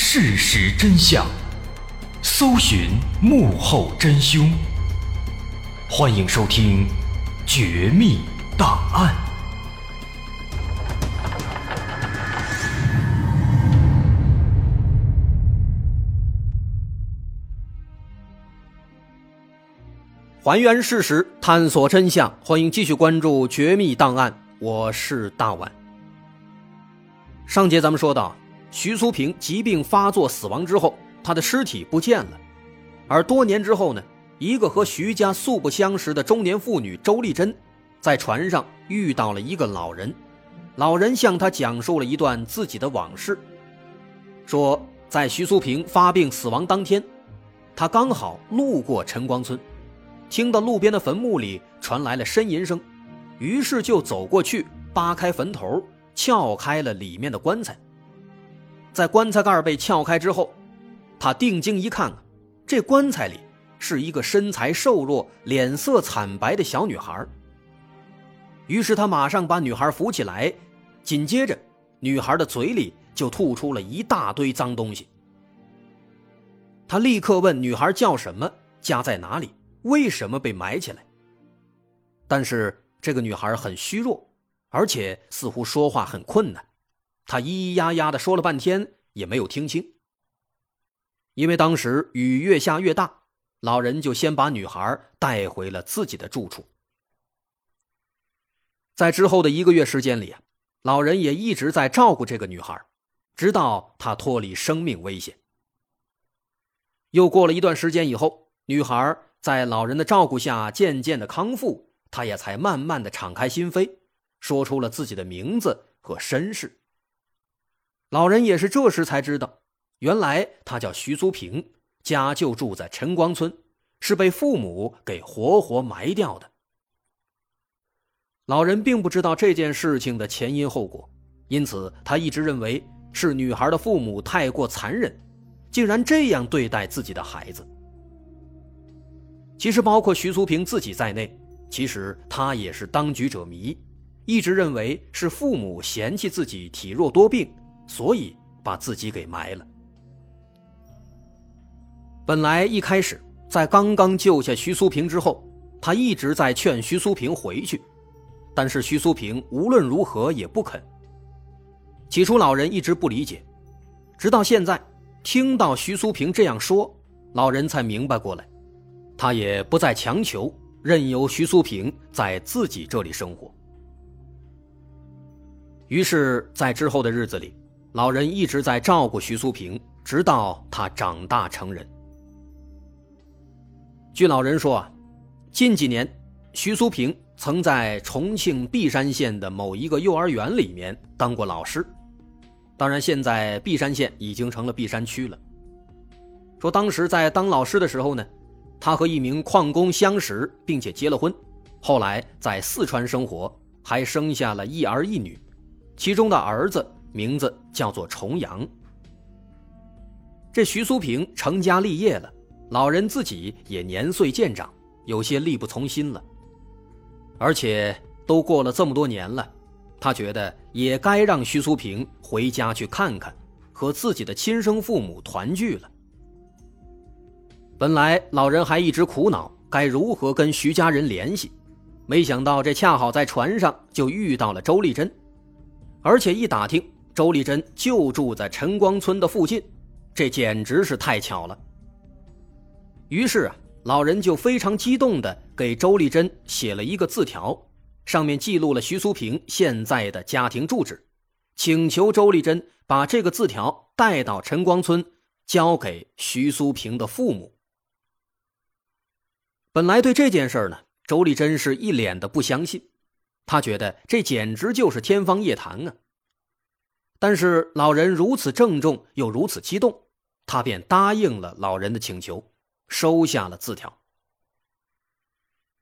事实真相，搜寻幕后真凶。欢迎收听《绝密档案》。还原事实，探索真相。欢迎继续关注《绝密档案》，我是大碗。上节咱们说到，徐苏平疾病发作死亡之后，他的尸体不见了。而多年之后呢，一个和徐家素不相识的中年妇女周丽珍，在船上遇到了一个老人，老人向她讲述了一段自己的往事，说在徐苏平发病死亡当天，他刚好路过陈光村。听到路边的坟墓里传来了呻吟声，于是就走过去扒开坟头，撬开了里面的棺材。在棺材盖被撬开之后，他定睛一看，这棺材里是一个身材瘦弱、脸色惨白的小女孩。于是他马上把女孩扶起来，紧接着，女孩的嘴里就吐出了一大堆脏东西。他立刻问女孩叫什么，家在哪里。为什么被埋起来？但是这个女孩很虚弱，而且似乎说话很困难，他咿咿呀呀的说了半天也没有听清。因为当时雨越下越大，老人就先把女孩带回了自己的住处。在之后的一个月时间里，老人也一直在照顾这个女孩，直到她脱离生命危险。又过了一段时间以后，女孩。在老人的照顾下，渐渐的康复，她也才慢慢的敞开心扉，说出了自己的名字和身世。老人也是这时才知道，原来他叫徐苏平，家就住在陈光村，是被父母给活活埋掉的。老人并不知道这件事情的前因后果，因此他一直认为是女孩的父母太过残忍，竟然这样对待自己的孩子。其实，包括徐苏平自己在内，其实他也是当局者迷，一直认为是父母嫌弃自己体弱多病，所以把自己给埋了。本来一开始，在刚刚救下徐苏平之后，他一直在劝徐苏平回去，但是徐苏平无论如何也不肯。起初，老人一直不理解，直到现在，听到徐苏平这样说，老人才明白过来。他也不再强求，任由徐苏平在自己这里生活。于是，在之后的日子里，老人一直在照顾徐苏平，直到他长大成人。据老人说，近几年，徐苏平曾在重庆璧山县的某一个幼儿园里面当过老师。当然，现在璧山县已经成了璧山区了。说当时在当老师的时候呢。他和一名矿工相识，并且结了婚，后来在四川生活，还生下了一儿一女，其中的儿子名字叫做重阳。这徐苏平成家立业了，老人自己也年岁渐长，有些力不从心了。而且都过了这么多年了，他觉得也该让徐苏平回家去看看，和自己的亲生父母团聚了。本来老人还一直苦恼该如何跟徐家人联系，没想到这恰好在船上就遇到了周丽珍，而且一打听，周丽珍就住在陈光村的附近，这简直是太巧了。于是啊，老人就非常激动地给周丽珍写了一个字条，上面记录了徐苏平现在的家庭住址，请求周丽珍把这个字条带到陈光村，交给徐苏平的父母。本来对这件事呢，周丽珍是一脸的不相信，他觉得这简直就是天方夜谭啊。但是老人如此郑重又如此激动，他便答应了老人的请求，收下了字条。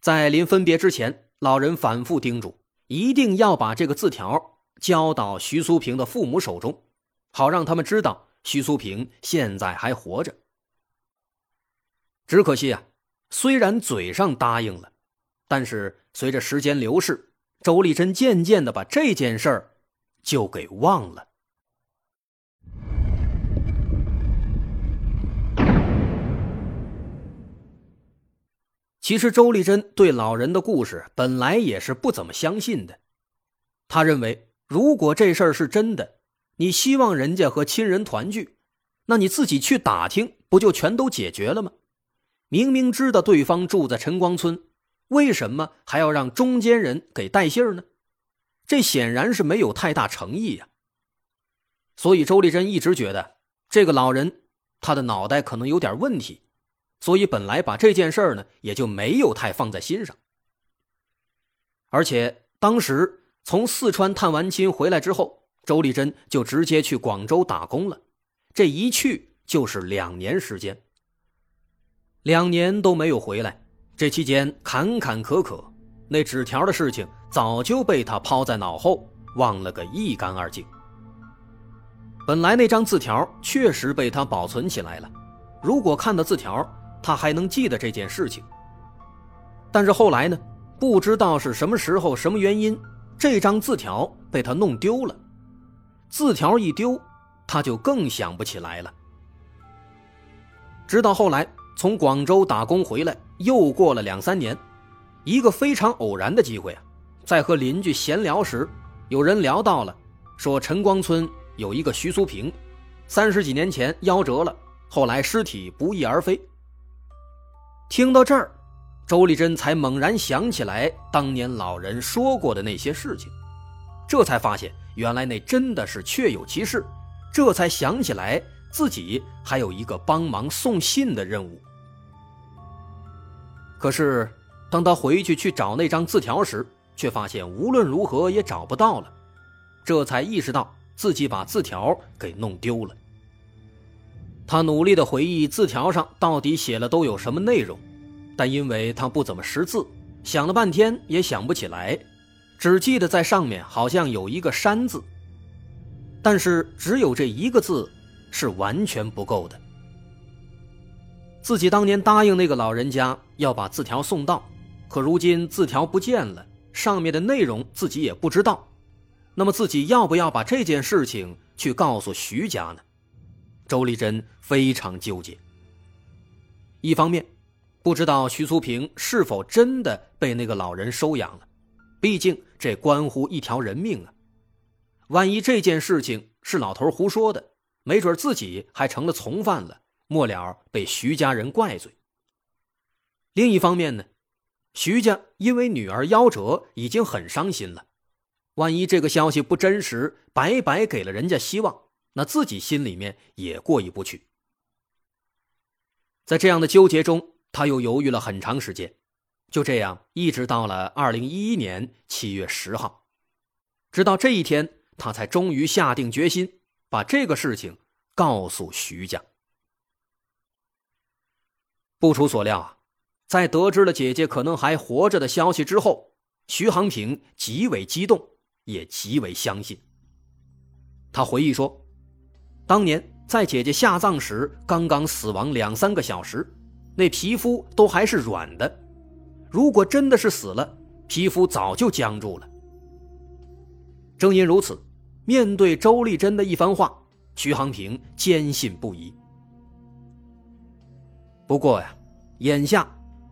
在临分别之前，老人反复叮嘱，一定要把这个字条交到徐苏平的父母手中，好让他们知道徐苏平现在还活着。只可惜啊。虽然嘴上答应了，但是随着时间流逝，周丽珍渐渐的把这件事儿就给忘了。其实周丽珍对老人的故事本来也是不怎么相信的，他认为如果这事儿是真的，你希望人家和亲人团聚，那你自己去打听不就全都解决了吗？明明知道对方住在晨光村，为什么还要让中间人给带信儿呢？这显然是没有太大诚意呀。所以周丽珍一直觉得这个老人他的脑袋可能有点问题，所以本来把这件事儿呢也就没有太放在心上。而且当时从四川探完亲回来之后，周丽珍就直接去广州打工了，这一去就是两年时间。两年都没有回来，这期间坎坎坷坷，那纸条的事情早就被他抛在脑后，忘了个一干二净。本来那张字条确实被他保存起来了，如果看到字条，他还能记得这件事情。但是后来呢，不知道是什么时候、什么原因，这张字条被他弄丢了。字条一丢，他就更想不起来了。直到后来。从广州打工回来，又过了两三年，一个非常偶然的机会啊，在和邻居闲聊时，有人聊到了，说陈光村有一个徐苏平，三十几年前夭折了，后来尸体不翼而飞。听到这儿，周丽珍才猛然想起来当年老人说过的那些事情，这才发现原来那真的是确有其事，这才想起来。自己还有一个帮忙送信的任务，可是当他回去去找那张字条时，却发现无论如何也找不到了，这才意识到自己把字条给弄丢了。他努力的回忆字条上到底写了都有什么内容，但因为他不怎么识字，想了半天也想不起来，只记得在上面好像有一个山字，但是只有这一个字。是完全不够的。自己当年答应那个老人家要把字条送到，可如今字条不见了，上面的内容自己也不知道。那么自己要不要把这件事情去告诉徐家呢？周丽珍非常纠结。一方面，不知道徐苏平是否真的被那个老人收养了，毕竟这关乎一条人命啊。万一这件事情是老头胡说的。没准自己还成了从犯了，末了被徐家人怪罪。另一方面呢，徐家因为女儿夭折已经很伤心了，万一这个消息不真实，白白给了人家希望，那自己心里面也过意不去。在这样的纠结中，他又犹豫了很长时间，就这样一直到了二零一一年七月十号，直到这一天，他才终于下定决心。把这个事情告诉徐家。不出所料啊，在得知了姐姐可能还活着的消息之后，徐航平极为激动，也极为相信。他回忆说，当年在姐姐下葬时，刚刚死亡两三个小时，那皮肤都还是软的。如果真的是死了，皮肤早就僵住了。正因如此。面对周丽珍的一番话，徐航平坚信不疑。不过呀，眼下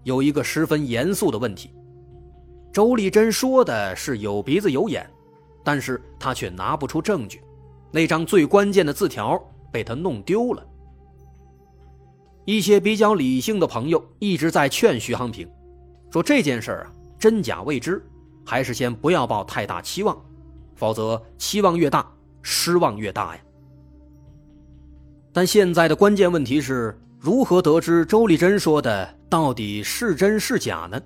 有一个十分严肃的问题：周丽珍说的是有鼻子有眼，但是他却拿不出证据。那张最关键的字条被他弄丢了。一些比较理性的朋友一直在劝徐航平，说这件事啊真假未知，还是先不要抱太大期望。否则，期望越大，失望越大呀。但现在的关键问题是如何得知周丽珍说的到底是真是假呢？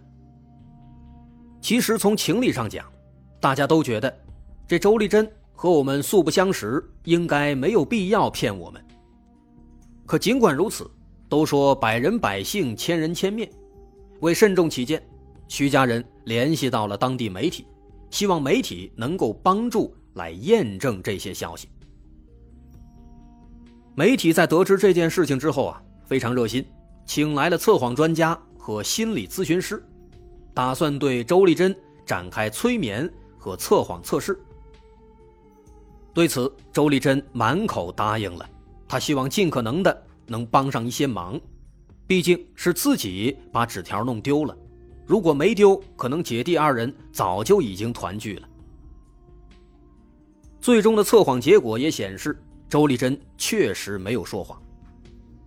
其实从情理上讲，大家都觉得这周丽珍和我们素不相识，应该没有必要骗我们。可尽管如此，都说百人百姓，千人千面，为慎重起见，徐家人联系到了当地媒体。希望媒体能够帮助来验证这些消息。媒体在得知这件事情之后啊，非常热心，请来了测谎专家和心理咨询师，打算对周丽珍展开催眠和测谎测试。对此，周丽珍满口答应了，她希望尽可能的能帮上一些忙，毕竟是自己把纸条弄丢了，如果没丢，可能姐弟二人早就已经团聚了。最终的测谎结果也显示，周丽珍确实没有说谎。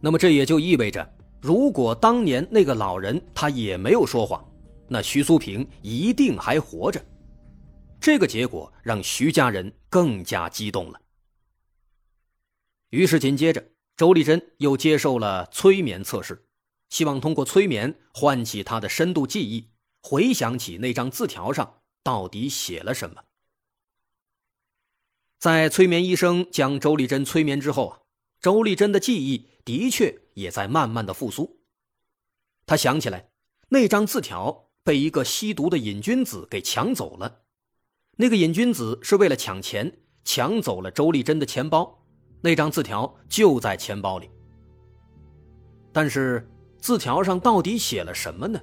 那么这也就意味着，如果当年那个老人他也没有说谎，那徐苏平一定还活着。这个结果让徐家人更加激动了。于是紧接着，周丽珍又接受了催眠测试，希望通过催眠唤起她的深度记忆，回想起那张字条上到底写了什么。在催眠医生将周丽珍催眠之后啊，周丽珍的记忆的确也在慢慢的复苏。他想起来，那张字条被一个吸毒的瘾君子给抢走了。那个瘾君子是为了抢钱，抢走了周丽珍的钱包，那张字条就在钱包里。但是字条上到底写了什么呢？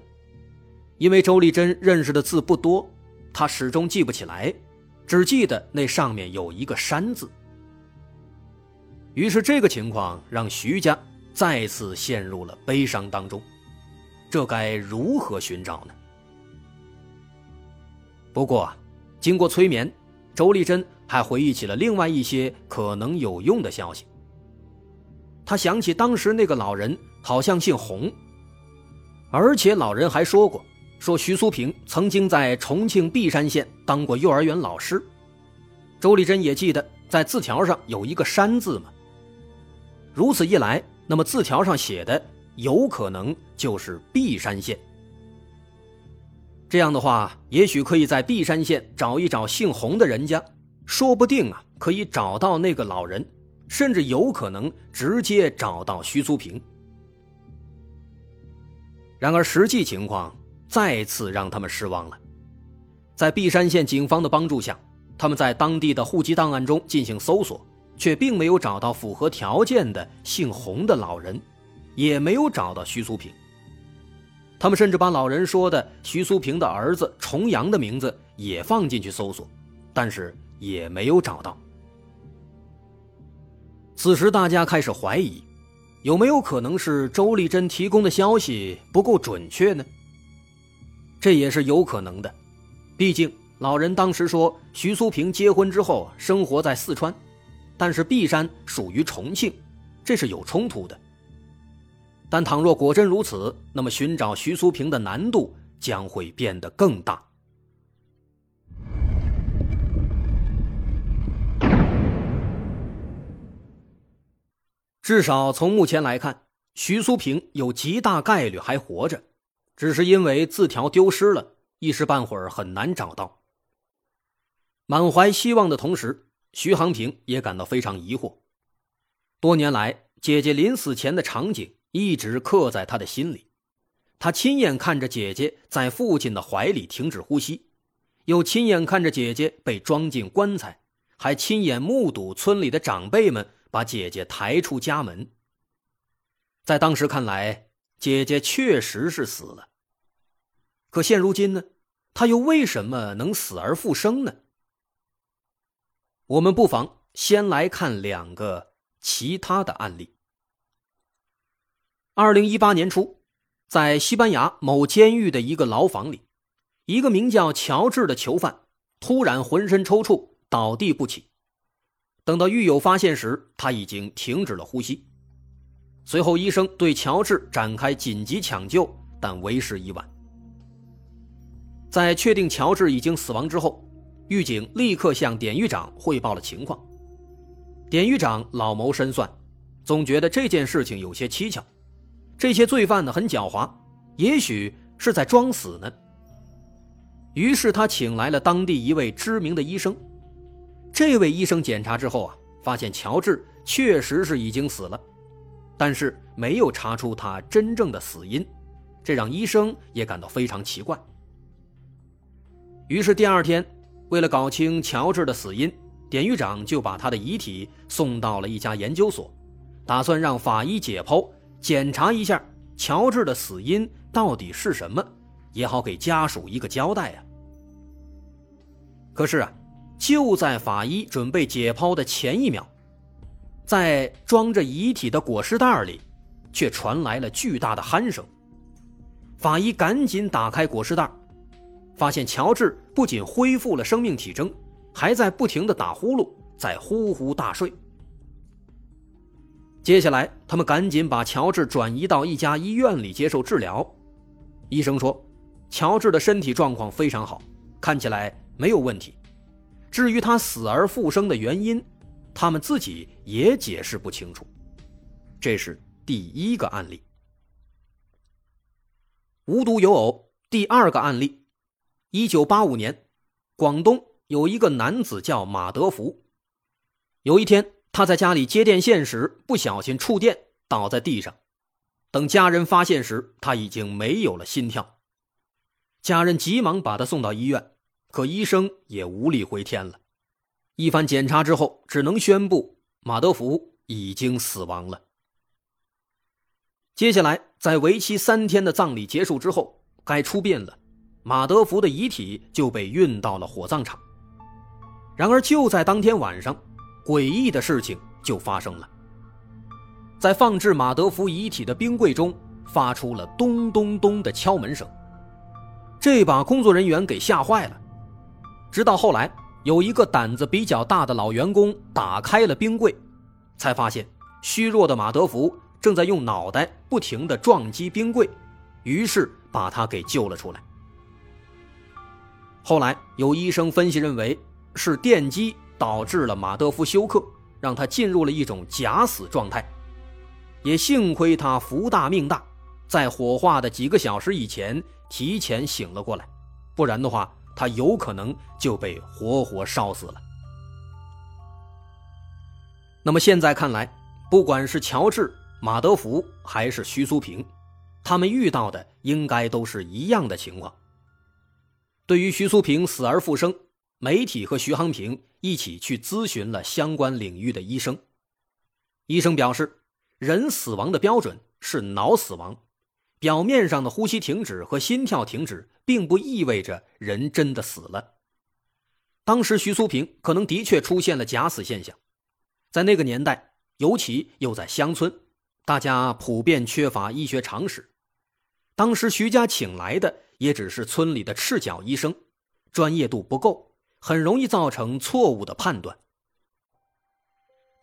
因为周丽珍认识的字不多，她始终记不起来。只记得那上面有一个“山”字，于是这个情况让徐家再次陷入了悲伤当中。这该如何寻找呢？不过，经过催眠，周丽珍还回忆起了另外一些可能有用的消息。他想起当时那个老人好像姓洪，而且老人还说过。说徐苏平曾经在重庆璧山县当过幼儿园老师，周丽珍也记得在字条上有一个“山”字嘛。如此一来，那么字条上写的有可能就是璧山县。这样的话，也许可以在璧山县找一找姓洪的人家，说不定啊可以找到那个老人，甚至有可能直接找到徐苏平。然而实际情况。再次让他们失望了。在璧山县警方的帮助下，他们在当地的户籍档案中进行搜索，却并没有找到符合条件的姓洪的老人，也没有找到徐苏平。他们甚至把老人说的徐苏平的儿子重阳的名字也放进去搜索，但是也没有找到。此时，大家开始怀疑，有没有可能是周丽珍提供的消息不够准确呢？这也是有可能的，毕竟老人当时说徐苏平结婚之后生活在四川，但是璧山属于重庆，这是有冲突的。但倘若果真如此，那么寻找徐苏平的难度将会变得更大。至少从目前来看，徐苏平有极大概率还活着。只是因为字条丢失了，一时半会儿很难找到。满怀希望的同时，徐航平也感到非常疑惑。多年来，姐姐临死前的场景一直刻在他的心里。他亲眼看着姐姐在父亲的怀里停止呼吸，又亲眼看着姐姐被装进棺材，还亲眼目睹村里的长辈们把姐姐抬出家门。在当时看来，姐姐确实是死了，可现如今呢？她又为什么能死而复生呢？我们不妨先来看两个其他的案例。二零一八年初，在西班牙某监狱的一个牢房里，一个名叫乔治的囚犯突然浑身抽搐，倒地不起。等到狱友发现时，他已经停止了呼吸。随后，医生对乔治展开紧急抢救，但为时已晚。在确定乔治已经死亡之后，狱警立刻向典狱长汇报了情况。典狱长老谋深算，总觉得这件事情有些蹊跷，这些罪犯呢很狡猾，也许是在装死呢。于是他请来了当地一位知名的医生。这位医生检查之后啊，发现乔治确实是已经死了。但是没有查出他真正的死因，这让医生也感到非常奇怪。于是第二天，为了搞清乔治的死因，典狱长就把他的遗体送到了一家研究所，打算让法医解剖，检查一下乔治的死因到底是什么，也好给家属一个交代呀。可是啊，就在法医准备解剖的前一秒。在装着遗体的裹尸袋里，却传来了巨大的鼾声。法医赶紧打开裹尸袋，发现乔治不仅恢复了生命体征，还在不停的打呼噜，在呼呼大睡。接下来，他们赶紧把乔治转移到一家医院里接受治疗。医生说，乔治的身体状况非常好，看起来没有问题。至于他死而复生的原因，他们自己也解释不清楚。这是第一个案例。无独有偶，第二个案例，一九八五年，广东有一个男子叫马德福。有一天，他在家里接电线时不小心触电，倒在地上。等家人发现时，他已经没有了心跳。家人急忙把他送到医院，可医生也无力回天了。一番检查之后，只能宣布马德福已经死亡了。接下来，在为期三天的葬礼结束之后，该出殡了。马德福的遗体就被运到了火葬场。然而，就在当天晚上，诡异的事情就发生了。在放置马德福遗体的冰柜中，发出了咚咚咚的敲门声，这把工作人员给吓坏了。直到后来，有一个胆子比较大的老员工打开了冰柜，才发现虚弱的马德福。正在用脑袋不停地撞击冰柜，于是把他给救了出来。后来有医生分析认为是电击导致了马德福休克，让他进入了一种假死状态。也幸亏他福大命大，在火化的几个小时以前提前醒了过来，不然的话他有可能就被活活烧死了。那么现在看来，不管是乔治。马德福还是徐苏平，他们遇到的应该都是一样的情况。对于徐苏平死而复生，媒体和徐航平一起去咨询了相关领域的医生。医生表示，人死亡的标准是脑死亡，表面上的呼吸停止和心跳停止，并不意味着人真的死了。当时徐苏平可能的确出现了假死现象，在那个年代，尤其又在乡村。大家普遍缺乏医学常识，当时徐家请来的也只是村里的赤脚医生，专业度不够，很容易造成错误的判断。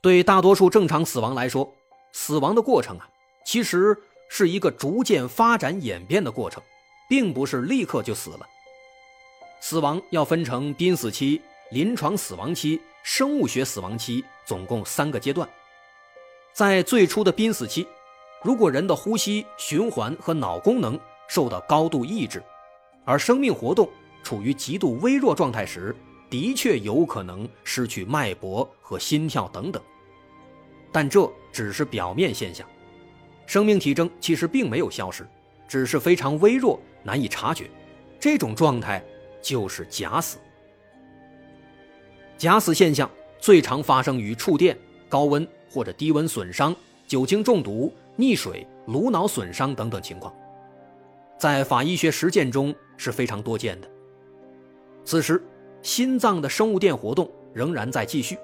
对大多数正常死亡来说，死亡的过程啊，其实是一个逐渐发展演变的过程，并不是立刻就死了。死亡要分成濒死期、临床死亡期、生物学死亡期，总共三个阶段。在最初的濒死期，如果人的呼吸、循环和脑功能受到高度抑制，而生命活动处于极度微弱状态时，的确有可能失去脉搏和心跳等等。但这只是表面现象，生命体征其实并没有消失，只是非常微弱，难以察觉。这种状态就是假死。假死现象最常发生于触电、高温。或者低温损伤、酒精中毒、溺水、颅脑损伤等等情况，在法医学实践中是非常多见的。此时，心脏的生物电活动仍然在继续，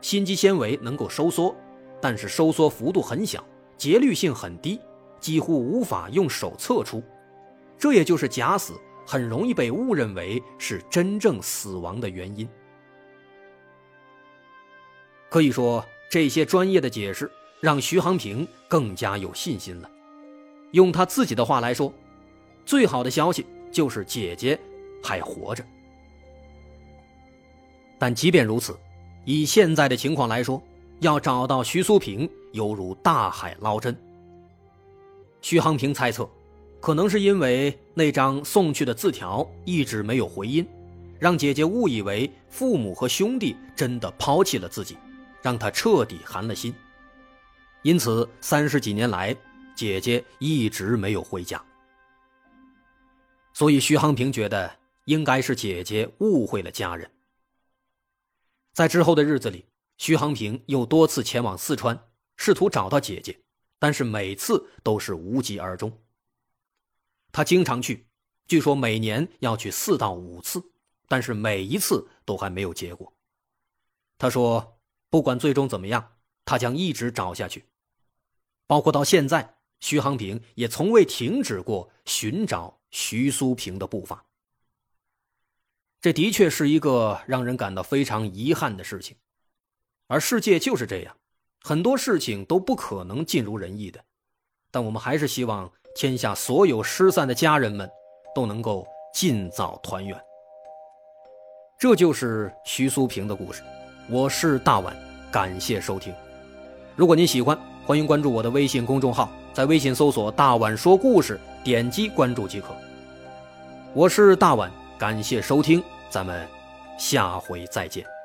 心肌纤维能够收缩，但是收缩幅度很小，节律性很低，几乎无法用手测出。这也就是假死很容易被误认为是真正死亡的原因。可以说。这些专业的解释让徐航平更加有信心了。用他自己的话来说，最好的消息就是姐姐还活着。但即便如此，以现在的情况来说，要找到徐苏平犹如大海捞针。徐航平猜测，可能是因为那张送去的字条一直没有回音，让姐姐误以为父母和兄弟真的抛弃了自己。让他彻底寒了心，因此三十几年来，姐姐一直没有回家。所以徐航平觉得应该是姐姐误会了家人。在之后的日子里，徐航平又多次前往四川，试图找到姐姐，但是每次都是无疾而终。他经常去，据说每年要去四到五次，但是每一次都还没有结果。他说。不管最终怎么样，他将一直找下去，包括到现在，徐航平也从未停止过寻找徐苏平的步伐。这的确是一个让人感到非常遗憾的事情，而世界就是这样，很多事情都不可能尽如人意的。但我们还是希望天下所有失散的家人们都能够尽早团圆。这就是徐苏平的故事。我是大碗，感谢收听。如果您喜欢，欢迎关注我的微信公众号，在微信搜索“大碗说故事”，点击关注即可。我是大碗，感谢收听，咱们下回再见。